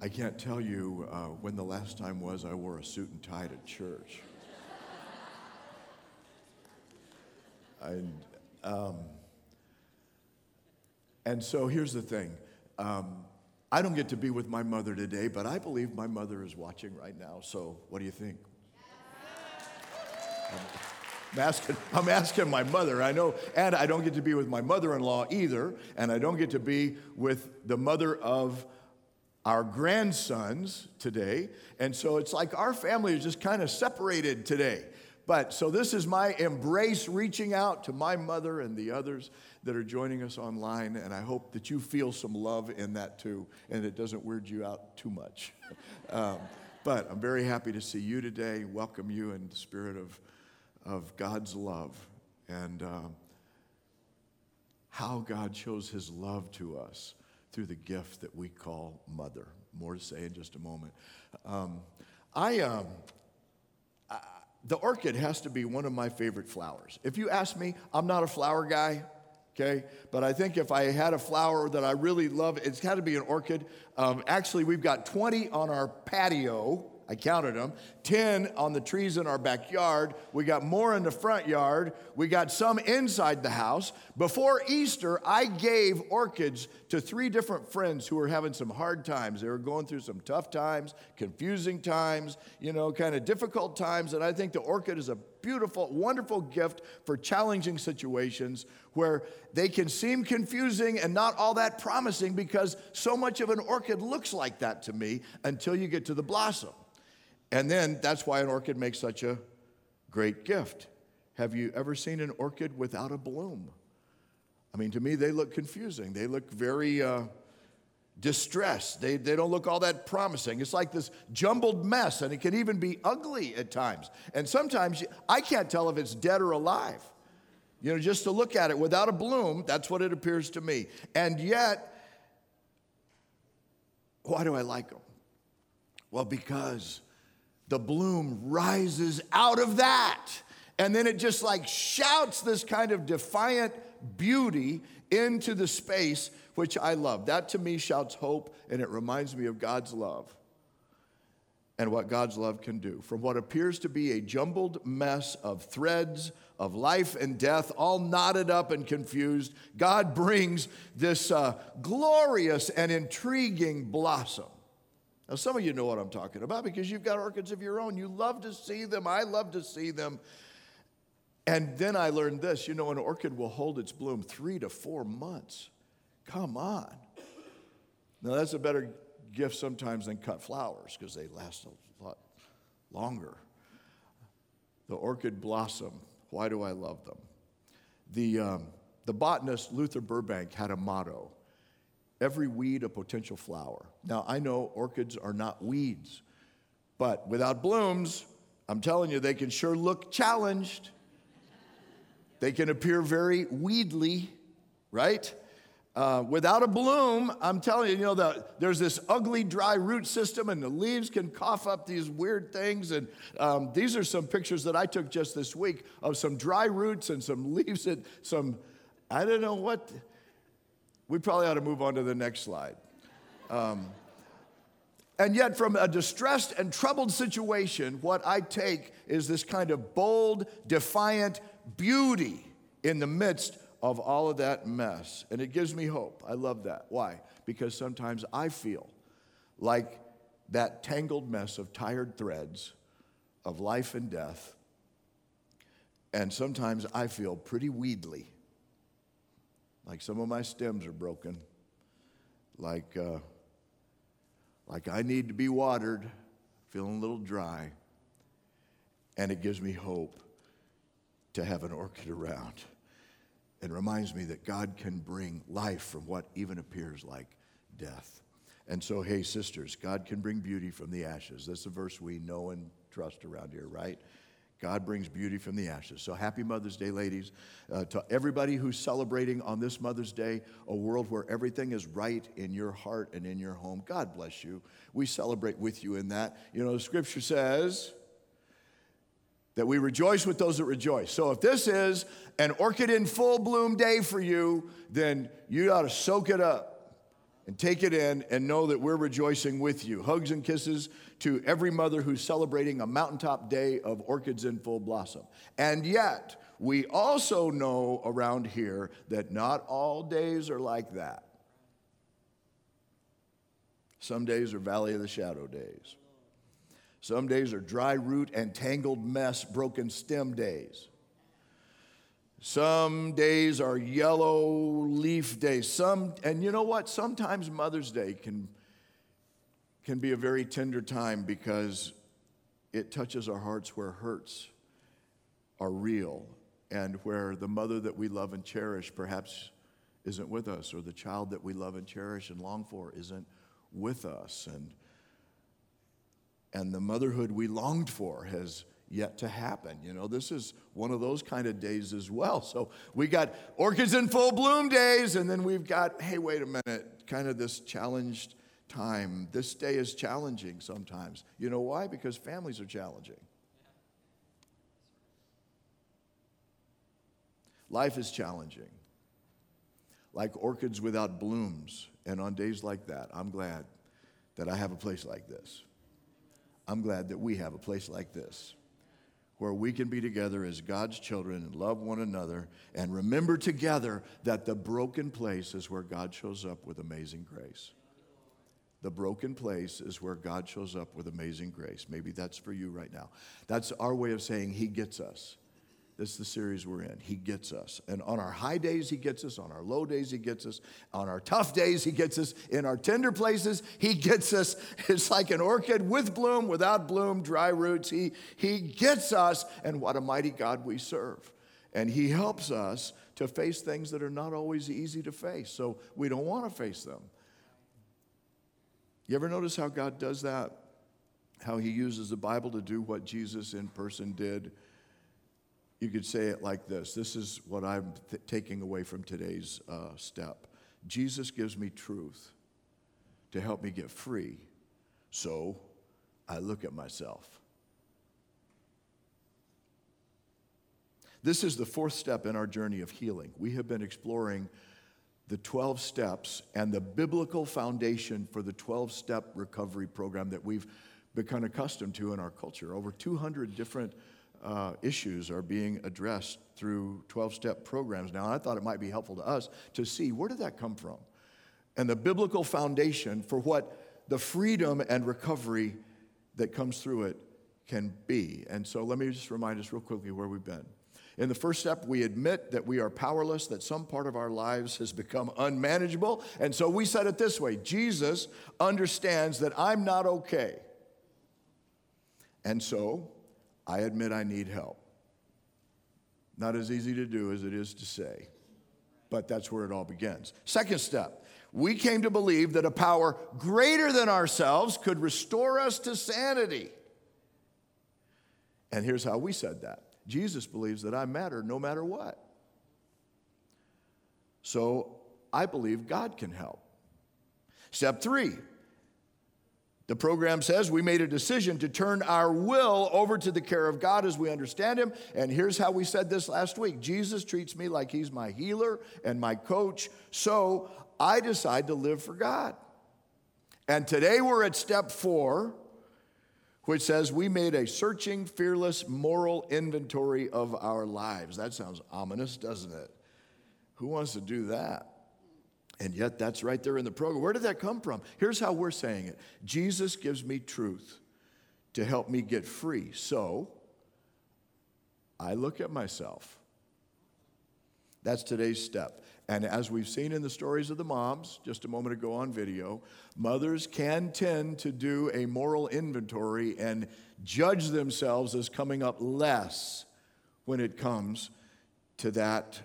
I can't tell you uh, when the last time was I wore a suit and tie to church. and, um, and so here's the thing. Um, I don't get to be with my mother today, but I believe my mother is watching right now. So what do you think? I'm asking, I'm asking my mother. I know, and I don't get to be with my mother in law either, and I don't get to be with the mother of our grandsons today. And so it's like our family is just kind of separated today. But so this is my embrace reaching out to my mother and the others that are joining us online. And I hope that you feel some love in that too, and it doesn't weird you out too much. um, but I'm very happy to see you today, welcome you in the spirit of, of God's love and um, how God shows his love to us through the gift that we call mother. More to say in just a moment. Um, I, um, I, the orchid has to be one of my favorite flowers. If you ask me, I'm not a flower guy, okay? But I think if I had a flower that I really love, it's got to be an orchid. Um, actually, we've got 20 on our patio I counted them. 10 on the trees in our backyard. We got more in the front yard. We got some inside the house. Before Easter, I gave orchids to three different friends who were having some hard times. They were going through some tough times, confusing times, you know, kind of difficult times. And I think the orchid is a beautiful, wonderful gift for challenging situations where they can seem confusing and not all that promising because so much of an orchid looks like that to me until you get to the blossom. And then that's why an orchid makes such a great gift. Have you ever seen an orchid without a bloom? I mean, to me, they look confusing. They look very uh, distressed. They, they don't look all that promising. It's like this jumbled mess, and it can even be ugly at times. And sometimes I can't tell if it's dead or alive. You know, just to look at it without a bloom, that's what it appears to me. And yet, why do I like them? Well, because the bloom rises out of that. And then it just like shouts this kind of defiant beauty into the space, which I love. That to me shouts hope, and it reminds me of God's love and what God's love can do. From what appears to be a jumbled mess of threads of life and death, all knotted up and confused, God brings this uh, glorious and intriguing blossom. Now, some of you know what I'm talking about because you've got orchids of your own. You love to see them. I love to see them. And then I learned this you know, an orchid will hold its bloom three to four months. Come on. Now, that's a better gift sometimes than cut flowers because they last a lot longer. The orchid blossom. Why do I love them? The, um, the botanist Luther Burbank had a motto every weed a potential flower. Now, I know orchids are not weeds, but without blooms, I'm telling you, they can sure look challenged. They can appear very weedly, right? Uh, without a bloom, I'm telling you, you know, the, there's this ugly dry root system, and the leaves can cough up these weird things. And um, these are some pictures that I took just this week of some dry roots and some leaves that some, I don't know what, we probably ought to move on to the next slide. Um, and yet, from a distressed and troubled situation, what I take is this kind of bold, defiant beauty in the midst of all of that mess. And it gives me hope. I love that. Why? Because sometimes I feel like that tangled mess of tired threads of life and death. And sometimes I feel pretty weedly like some of my stems are broken, like, uh, like I need to be watered, feeling a little dry. And it gives me hope to have an orchid around. It reminds me that God can bring life from what even appears like death. And so, hey, sisters, God can bring beauty from the ashes. That's a verse we know and trust around here, right? God brings beauty from the ashes. So happy Mother's Day, ladies. Uh, to everybody who's celebrating on this Mother's Day, a world where everything is right in your heart and in your home, God bless you. We celebrate with you in that. You know, the scripture says that we rejoice with those that rejoice. So if this is an orchid in full bloom day for you, then you ought to soak it up. And take it in and know that we're rejoicing with you. Hugs and kisses to every mother who's celebrating a mountaintop day of orchids in full blossom. And yet, we also know around here that not all days are like that. Some days are valley of the shadow days. Some days are dry root and tangled mess, broken stem days. Some days are yellow leaf days. Some, and you know what? Sometimes Mother's Day can, can be a very tender time because it touches our hearts where hurts are real and where the mother that we love and cherish perhaps isn't with us, or the child that we love and cherish and long for isn't with us. And, and the motherhood we longed for has yet to happen. You know, this is one of those kind of days as well. So we got orchids in full bloom days, and then we've got, hey, wait a minute, kind of this challenged time. This day is challenging sometimes. You know why? Because families are challenging. Life is challenging, like orchids without blooms. And on days like that, I'm glad that I have a place like this. I'm glad that we have a place like this where we can be together as God's children and love one another and remember together that the broken place is where God shows up with amazing grace. The broken place is where God shows up with amazing grace. Maybe that's for you right now. That's our way of saying He gets us. This is the series we're in. He gets us. And on our high days, He gets us. On our low days, He gets us. On our tough days, He gets us. In our tender places, He gets us. It's like an orchid with bloom, without bloom, dry roots. He, he gets us. And what a mighty God we serve. And He helps us to face things that are not always easy to face. So we don't want to face them. You ever notice how God does that? How He uses the Bible to do what Jesus in person did? You could say it like this this is what I'm th- taking away from today's uh, step. Jesus gives me truth to help me get free. So I look at myself. This is the fourth step in our journey of healing. We have been exploring the 12 steps and the biblical foundation for the 12 step recovery program that we've become accustomed to in our culture. Over 200 different uh, issues are being addressed through 12 step programs now. I thought it might be helpful to us to see where did that come from? And the biblical foundation for what the freedom and recovery that comes through it can be. And so let me just remind us real quickly where we've been. In the first step, we admit that we are powerless, that some part of our lives has become unmanageable. And so we said it this way Jesus understands that I'm not okay. And so I admit I need help. Not as easy to do as it is to say, but that's where it all begins. Second step, we came to believe that a power greater than ourselves could restore us to sanity. And here's how we said that Jesus believes that I matter no matter what. So I believe God can help. Step three, the program says we made a decision to turn our will over to the care of God as we understand Him. And here's how we said this last week Jesus treats me like He's my healer and my coach. So I decide to live for God. And today we're at step four, which says we made a searching, fearless, moral inventory of our lives. That sounds ominous, doesn't it? Who wants to do that? And yet, that's right there in the program. Where did that come from? Here's how we're saying it Jesus gives me truth to help me get free. So, I look at myself. That's today's step. And as we've seen in the stories of the moms just a moment ago on video, mothers can tend to do a moral inventory and judge themselves as coming up less when it comes to that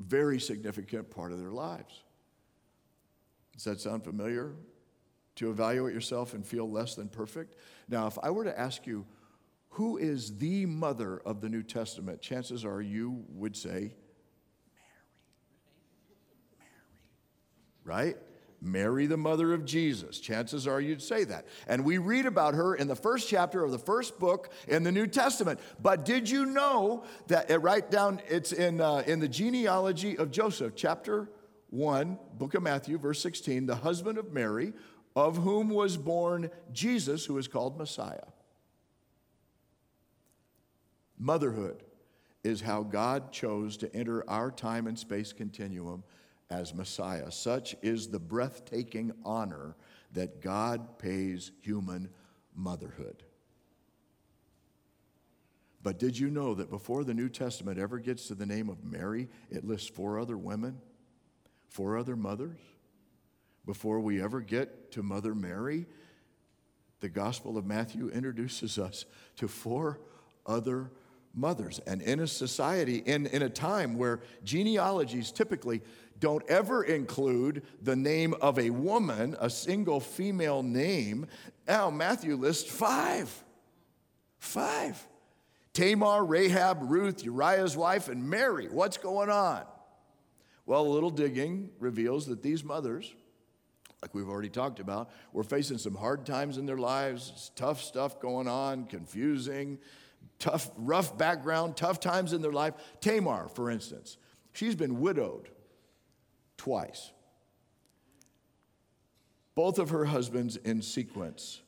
very significant part of their lives. Does that sound familiar? To evaluate yourself and feel less than perfect? Now, if I were to ask you, who is the mother of the New Testament? Chances are you would say, Mary. Mary. Right? Mary, the mother of Jesus. Chances are you'd say that. And we read about her in the first chapter of the first book in the New Testament. But did you know that, right down, it's in, uh, in the genealogy of Joseph, chapter 1, book of Matthew, verse 16, the husband of Mary, of whom was born Jesus, who is called Messiah. Motherhood is how God chose to enter our time and space continuum as Messiah. Such is the breathtaking honor that God pays human motherhood. But did you know that before the New Testament ever gets to the name of Mary, it lists four other women, four other mothers? Before we ever get to Mother Mary, the Gospel of Matthew introduces us to four other mothers. And in a society, in, in a time where genealogies typically don't ever include the name of a woman, a single female name, now Matthew lists five. Five. Tamar, Rahab, Ruth, Uriah's wife, and Mary. What's going on? Well, a little digging reveals that these mothers, like we've already talked about, were facing some hard times in their lives, tough stuff going on, confusing, tough, rough background, tough times in their life. Tamar, for instance, she's been widowed twice. Both of her husbands in sequence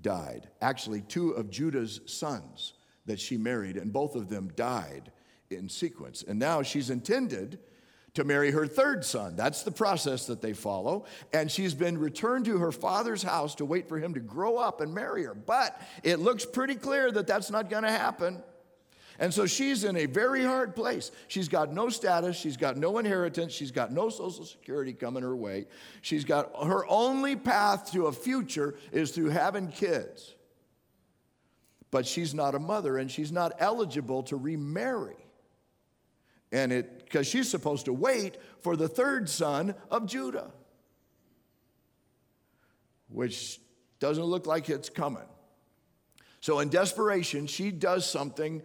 died. Actually, two of Judah's sons that she married, and both of them died in sequence. And now she's intended to marry her third son. That's the process that they follow. And she's been returned to her father's house to wait for him to grow up and marry her. But it looks pretty clear that that's not going to happen. And so she's in a very hard place. She's got no status, she's got no inheritance, she's got no social security coming her way. She's got her only path to a future is through having kids but she's not a mother and she's not eligible to remarry. And it, because she's supposed to wait for the third son of Judah, which doesn't look like it's coming. So, in desperation, she does something.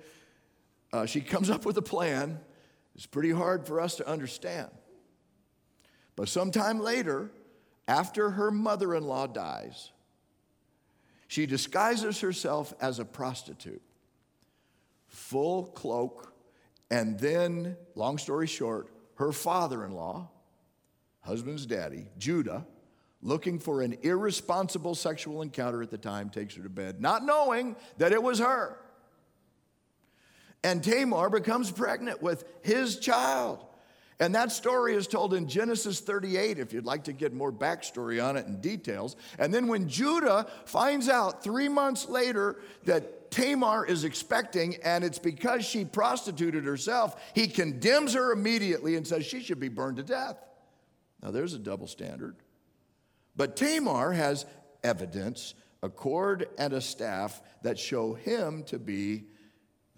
Uh, she comes up with a plan. It's pretty hard for us to understand. But sometime later, after her mother in law dies, she disguises herself as a prostitute, full cloak, and then, long story short, her father in law, husband's daddy, Judah, looking for an irresponsible sexual encounter at the time, takes her to bed, not knowing that it was her. And Tamar becomes pregnant with his child. And that story is told in Genesis 38, if you'd like to get more backstory on it and details. And then when Judah finds out three months later that Tamar is expecting, and it's because she prostituted herself, he condemns her immediately and says she should be burned to death. Now, there's a double standard. But Tamar has evidence, a cord and a staff that show him to be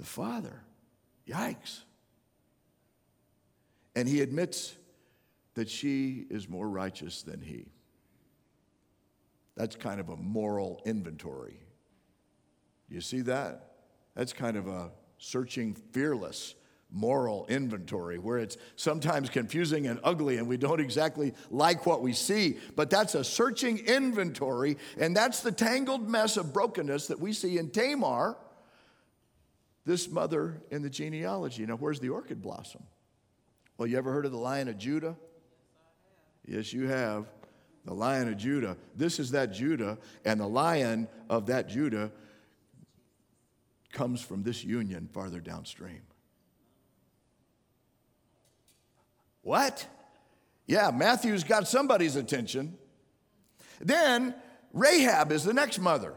the father. Yikes. And he admits that she is more righteous than he. That's kind of a moral inventory. You see that? That's kind of a searching, fearless moral inventory where it's sometimes confusing and ugly and we don't exactly like what we see. But that's a searching inventory, and that's the tangled mess of brokenness that we see in Tamar, this mother in the genealogy. Now, where's the orchid blossom? Well, you ever heard of the Lion of Judah? Yes, you have. The Lion of Judah. This is that Judah, and the Lion of that Judah comes from this union farther downstream. What? Yeah, Matthew's got somebody's attention. Then Rahab is the next mother.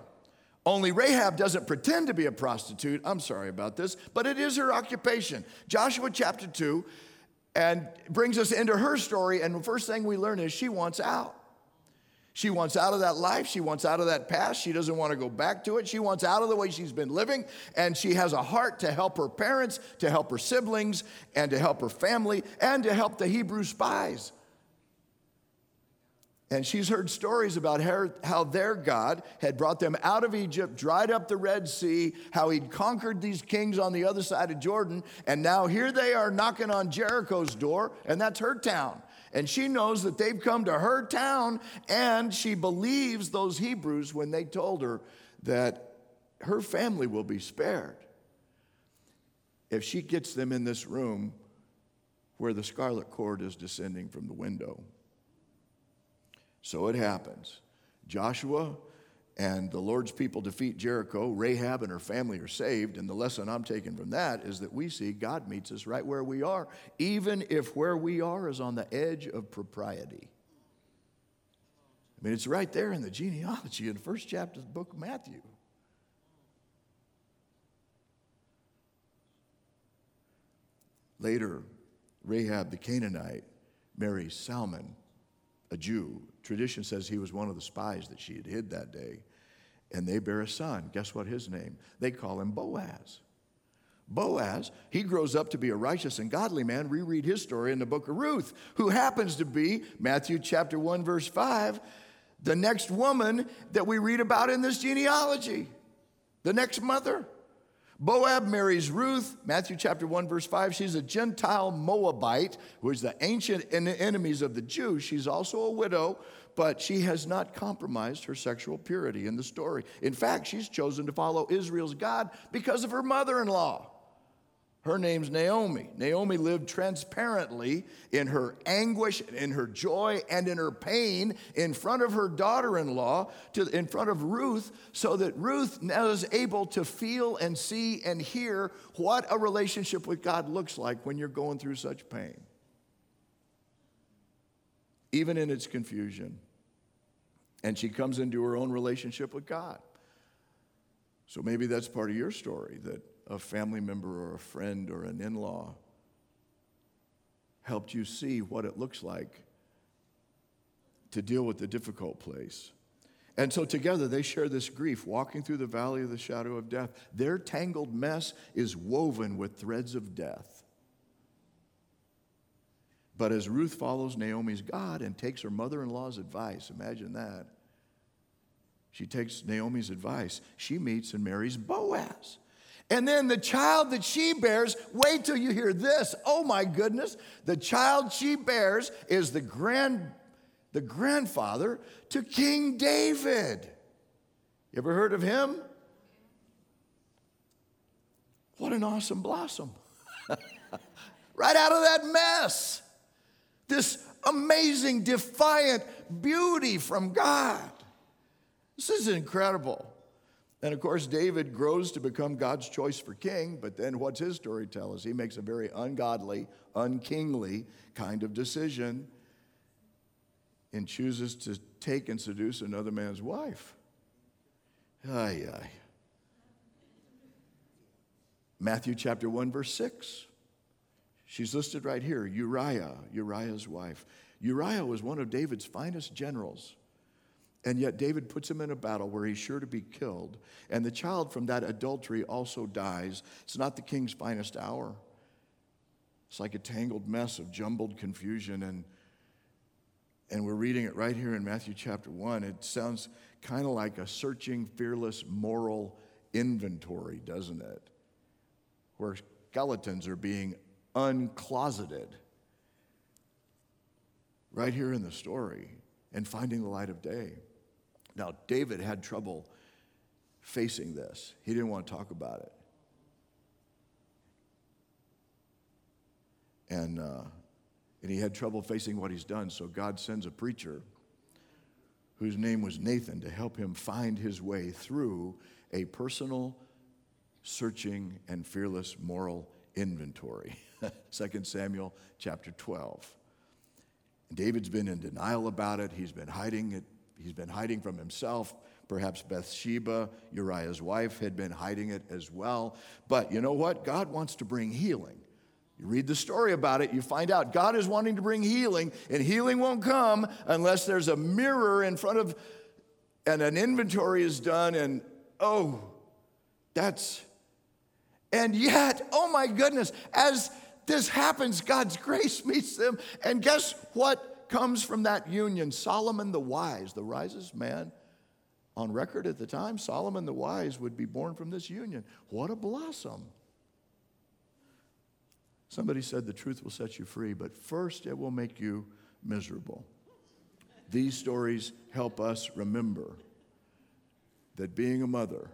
Only Rahab doesn't pretend to be a prostitute. I'm sorry about this, but it is her occupation. Joshua chapter 2, and brings us into her story. And the first thing we learn is she wants out. She wants out of that life. She wants out of that past. She doesn't want to go back to it. She wants out of the way she's been living. And she has a heart to help her parents, to help her siblings, and to help her family, and to help the Hebrew spies. And she's heard stories about how their God had brought them out of Egypt, dried up the Red Sea, how he'd conquered these kings on the other side of Jordan, and now here they are knocking on Jericho's door, and that's her town. And she knows that they've come to her town, and she believes those Hebrews when they told her that her family will be spared if she gets them in this room where the scarlet cord is descending from the window. So it happens. Joshua and the Lord's people defeat Jericho. Rahab and her family are saved. And the lesson I'm taking from that is that we see God meets us right where we are, even if where we are is on the edge of propriety. I mean, it's right there in the genealogy in the first chapter of the book of Matthew. Later, Rahab the Canaanite marries Salmon, a Jew. Tradition says he was one of the spies that she had hid that day. And they bear a son. Guess what his name? They call him Boaz. Boaz, he grows up to be a righteous and godly man. Reread his story in the book of Ruth, who happens to be, Matthew chapter 1, verse 5, the next woman that we read about in this genealogy, the next mother. Boaz marries Ruth, Matthew chapter 1, verse 5. She's a Gentile Moabite, who is the ancient enemies of the Jews. She's also a widow, but she has not compromised her sexual purity in the story. In fact, she's chosen to follow Israel's God because of her mother in law. Her name's Naomi. Naomi lived transparently in her anguish, in her joy, and in her pain in front of her daughter in law, in front of Ruth, so that Ruth was able to feel and see and hear what a relationship with God looks like when you're going through such pain, even in its confusion. And she comes into her own relationship with God. So maybe that's part of your story that a family member or a friend or an in law helped you see what it looks like to deal with the difficult place. And so together they share this grief, walking through the valley of the shadow of death. Their tangled mess is woven with threads of death. But as Ruth follows Naomi's God and takes her mother in law's advice, imagine that. She takes Naomi's advice. She meets and marries Boaz. And then the child that she bears, wait till you hear this. Oh my goodness. The child she bears is the grand the grandfather to King David. You ever heard of him? What an awesome blossom. right out of that mess. This amazing, defiant beauty from God. This is incredible. And of course, David grows to become God's choice for king, but then what's his story tell us? He makes a very ungodly, unkingly kind of decision and chooses to take and seduce another man's wife. Ay, ay. Matthew chapter 1, verse 6. She's listed right here Uriah, Uriah's wife. Uriah was one of David's finest generals. And yet David puts him in a battle where he's sure to be killed. And the child from that adultery also dies. It's not the king's finest hour. It's like a tangled mess of jumbled confusion. And, and we're reading it right here in Matthew chapter 1. It sounds kind of like a searching, fearless moral inventory, doesn't it? Where skeletons are being uncloseted. Right here in the story and finding the light of day. Now, David had trouble facing this, he didn't want to talk about it. And, uh, and he had trouble facing what he's done, so God sends a preacher whose name was Nathan to help him find his way through a personal, searching, and fearless moral inventory. 2 Samuel chapter 12. David's been in denial about it. He's been hiding it He's been hiding from himself. Perhaps Bathsheba, Uriah's wife, had been hiding it as well. But you know what? God wants to bring healing. You read the story about it, you find out God is wanting to bring healing, and healing won't come unless there's a mirror in front of, and an inventory is done, and oh, that's, and yet, oh my goodness, as this happens, God's grace meets them, and guess what? Comes from that union? Solomon the wise, the wisest man on record at the time. Solomon the wise would be born from this union. What a blossom. Somebody said the truth will set you free, but first it will make you miserable. These stories help us remember that being a mother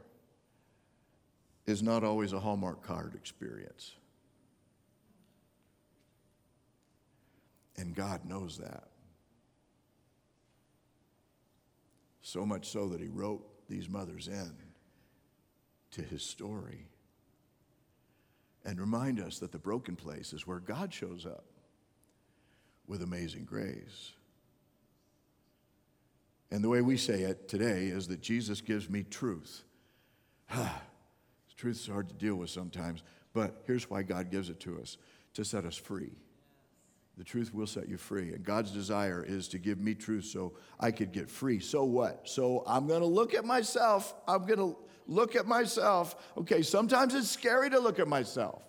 is not always a Hallmark card experience. And God knows that. So much so that He wrote these mothers in to His story and remind us that the broken place is where God shows up with amazing grace. And the way we say it today is that Jesus gives me truth. truth is hard to deal with sometimes, but here's why God gives it to us to set us free. The truth will set you free. And God's desire is to give me truth so I could get free. So what? So I'm going to look at myself. I'm going to look at myself. Okay, sometimes it's scary to look at myself.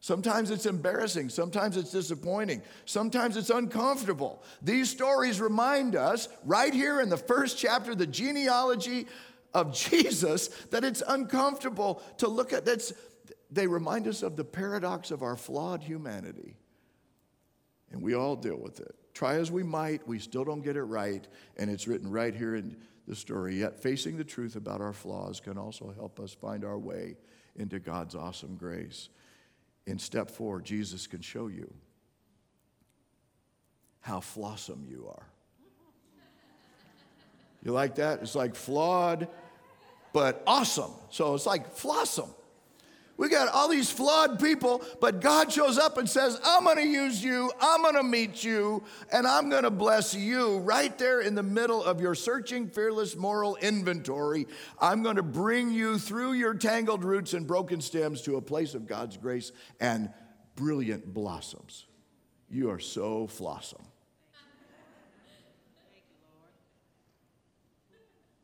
Sometimes it's embarrassing. Sometimes it's disappointing. Sometimes it's uncomfortable. These stories remind us, right here in the first chapter, the genealogy of Jesus, that it's uncomfortable to look at. That's, they remind us of the paradox of our flawed humanity. And we all deal with it. Try as we might, we still don't get it right. And it's written right here in the story. Yet facing the truth about our flaws can also help us find our way into God's awesome grace in step four, Jesus can show you how flawsome you are. You like that? It's like flawed, but awesome. So it's like flossom. We got all these flawed people, but God shows up and says, I'm going to use you, I'm going to meet you, and I'm going to bless you right there in the middle of your searching, fearless moral inventory. I'm going to bring you through your tangled roots and broken stems to a place of God's grace and brilliant blossoms. You are so flossom.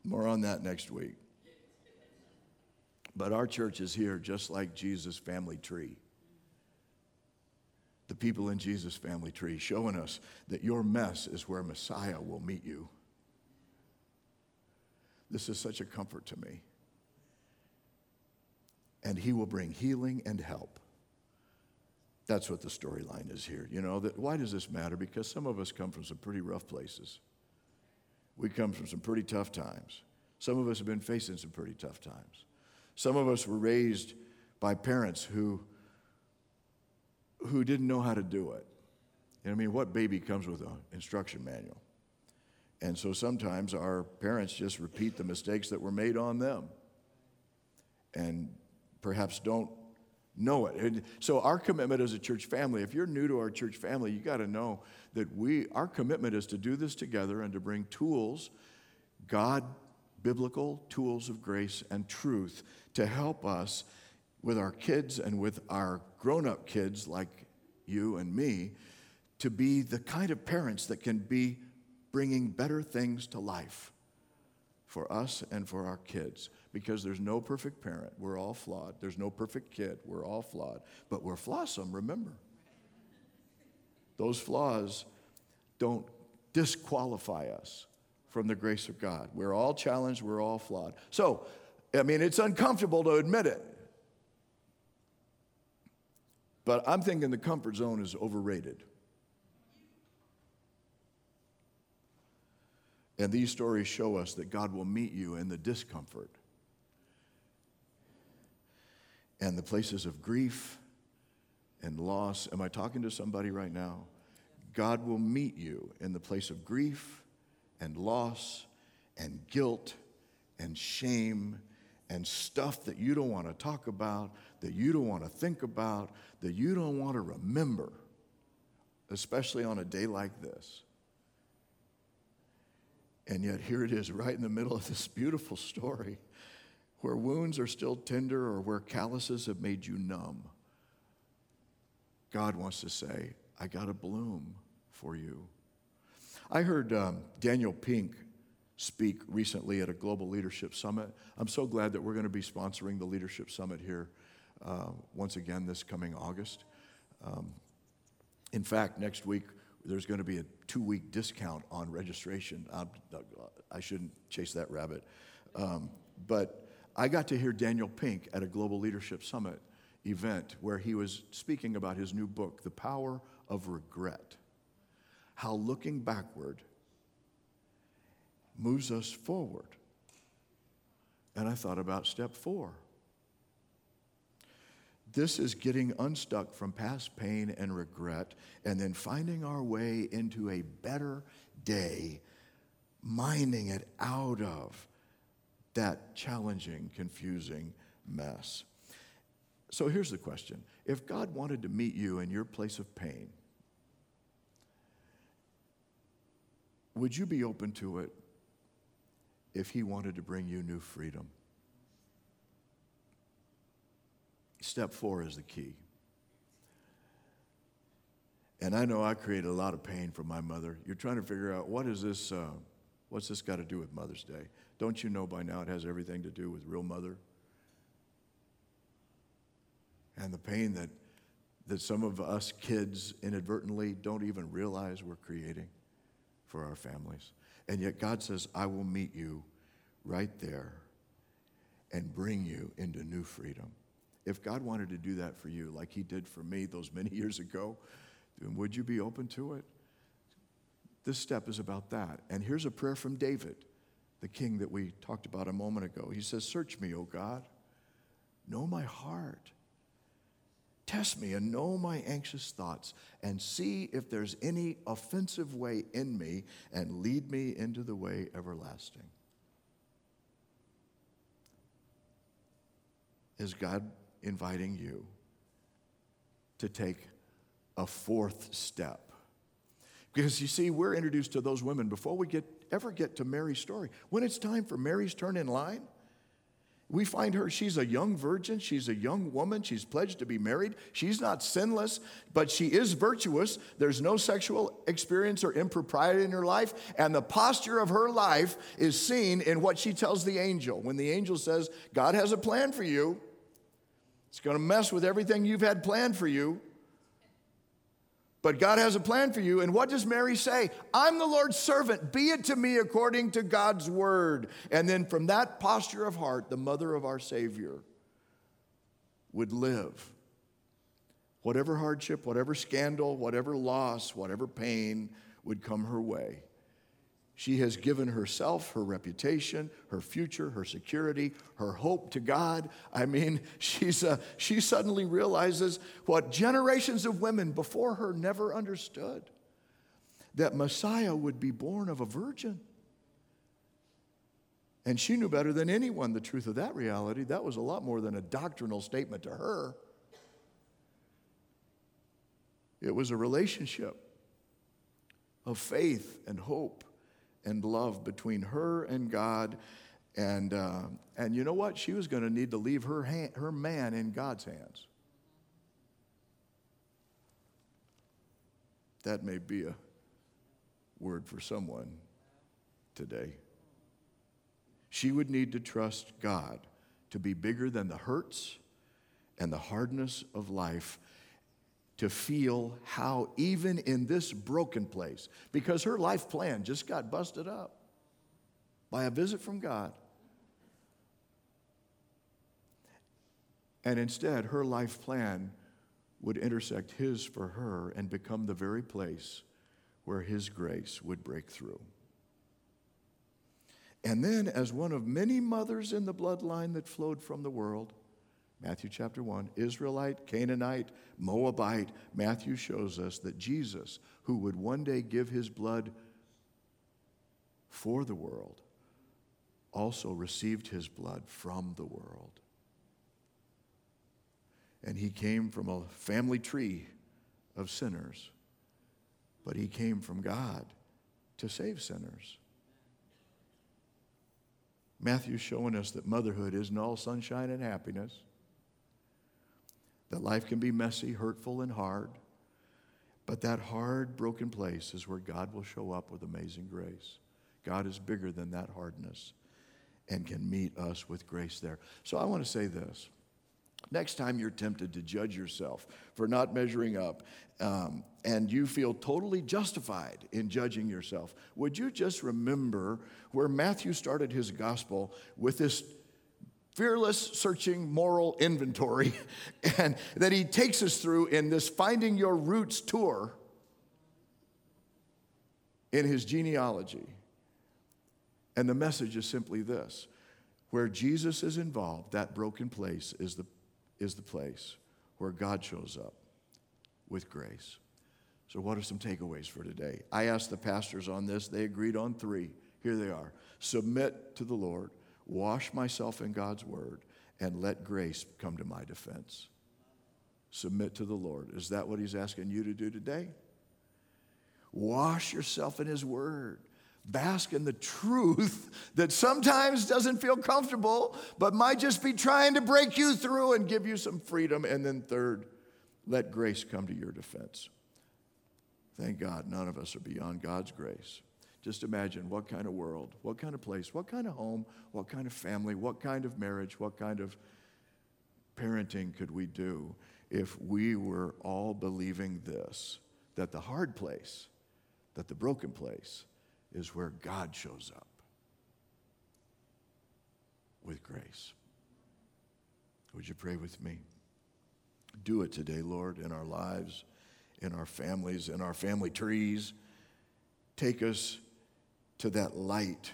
More on that next week. But our church is here just like Jesus' family tree. The people in Jesus' family tree showing us that your mess is where Messiah will meet you. This is such a comfort to me. And he will bring healing and help. That's what the storyline is here. You know, that why does this matter? Because some of us come from some pretty rough places. We come from some pretty tough times. Some of us have been facing some pretty tough times. Some of us were raised by parents who, who didn't know how to do it. I mean, what baby comes with an instruction manual? And so sometimes our parents just repeat the mistakes that were made on them and perhaps don't know it. And so our commitment as a church family, if you're new to our church family, you got to know that we our commitment is to do this together and to bring tools, God biblical tools of grace and truth to help us with our kids and with our grown up kids like you and me to be the kind of parents that can be bringing better things to life for us and for our kids because there's no perfect parent. We're all flawed. There's no perfect kid. We're all flawed. But we're flawsome, remember. Those flaws don't disqualify us from the grace of God. We're all challenged, we're all flawed. So, I mean, it's uncomfortable to admit it. But I'm thinking the comfort zone is overrated. And these stories show us that God will meet you in the discomfort and the places of grief and loss. Am I talking to somebody right now? God will meet you in the place of grief and loss and guilt and shame and stuff that you don't want to talk about, that you don't want to think about, that you don't want to remember, especially on a day like this. And yet, here it is, right in the middle of this beautiful story where wounds are still tender or where calluses have made you numb. God wants to say, I got a bloom for you. I heard um, Daniel Pink speak recently at a global leadership summit. I'm so glad that we're going to be sponsoring the leadership summit here uh, once again this coming August. Um, in fact, next week there's going to be a two week discount on registration. I'm, I should not chase that rabbit. Um, but I got to hear Daniel Pink at a global leadership summit event where he was speaking about his new book, The Power of Regret how looking backward moves us forward. And I thought about step four. This is getting unstuck from past pain and regret and then finding our way into a better day, mining it out of that challenging, confusing mess. So here's the question If God wanted to meet you in your place of pain, would you be open to it if He wanted to bring you new freedom? Step four is the key. And I know I created a lot of pain for my mother. You're trying to figure out what is this, uh, what's this got to do with Mother's Day? Don't you know by now it has everything to do with real mother? And the pain that, that some of us kids inadvertently don't even realize we're creating for our families. And yet God says, I will meet you right there and bring you into new freedom. If God wanted to do that for you, like He did for me those many years ago, then would you be open to it? This step is about that. And here's a prayer from David, the king that we talked about a moment ago. He says, Search me, O God, know my heart. Test me and know my anxious thoughts, and see if there's any offensive way in me, and lead me into the way everlasting. Is God inviting you to take a fourth step. Because you see, we're introduced to those women before we get, ever get to Mary's story. When it's time for Mary's turn in line, we find her, she's a young virgin, she's a young woman, she's pledged to be married. She's not sinless, but she is virtuous. There's no sexual experience or impropriety in her life, and the posture of her life is seen in what she tells the angel. When the angel says, God has a plan for you, it's to mess with everything you've had planned for you. But God has a plan for you. And what does Mary say? I'm the Lord's servant. Be it to me according to God's word. And then from that posture of heart, the mother of our Savior would live. Whatever hardship, whatever scandal, whatever loss, whatever pain would come her way. She has given herself, her reputation, her future, her security, her hope to God. I mean, she's, uh, she suddenly realizes what generations of women before her never understood that Messiah would be born of a virgin. And she knew better than anyone the truth of that reality. That was a lot more than a doctrinal statement to her, it was a relationship of faith and hope and love between her and God. And, uh, and you know what? She was going to need to leave her, hand, her man in God's hands. That may be a word for someone today. She would need to trust God to be bigger than the hurts and the hardness of life to feel how, even in this broken place, because her life plan just got busted up by a visit from God. And instead, her life plan would intersect his for her and become the very place where his grace would break through. And then, as one of many mothers in the bloodline that flowed from the world, Matthew chapter 1, Israelite, Canaanite, Moabite, Matthew shows us that Jesus, who would one day give his blood for the world, also received his blood from the world. And he came from a family tree of sinners, but he came from God to save sinners. Matthew's showing us that motherhood isn't all sunshine and happiness that life can be messy, hurtful, and hard. But that hard, broken place is where God will show up with amazing grace. God is bigger than that hardness and can meet us with grace there. So I want to say this. Next time you're tempted to judge yourself for not measuring up um, and you feel totally justified in judging yourself, would you just remember where Matthew started his gospel with this fearless searching moral inventory and that he takes us through in this finding your roots tour in his genealogy and the message is simply this where jesus is involved that broken place is the, is the place where God shows up with grace. So, what are some takeaways for today? I asked the pastors on this, they agreed on three. Here they are submit to the Lord, wash myself in God's word, and let grace come to my defense. Submit to the Lord. Is that what He's asking you to do today? Wash yourself in His word. Bask in the truth that sometimes doesn't feel comfortable, but might just be trying to break you through and give you some freedom. And then, third, let grace come to your defense. Thank God none of us are beyond God's grace. Just imagine what kind of world, what kind of place, what kind of home, what kind of family, what kind of marriage, what kind of parenting could we do if we were all believing this that the hard place, that the broken place, is where God shows up with grace. Would you pray with me? Do it today, Lord, in our lives, in our families, in our family trees. Take us to that light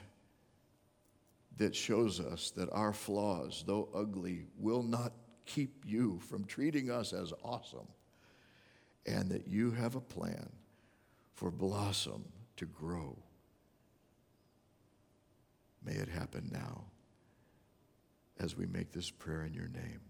that shows us that our flaws, though ugly, will not keep you from treating us as awesome, and that you have a plan for Blossom to grow. May it happen now as we make this prayer in your name.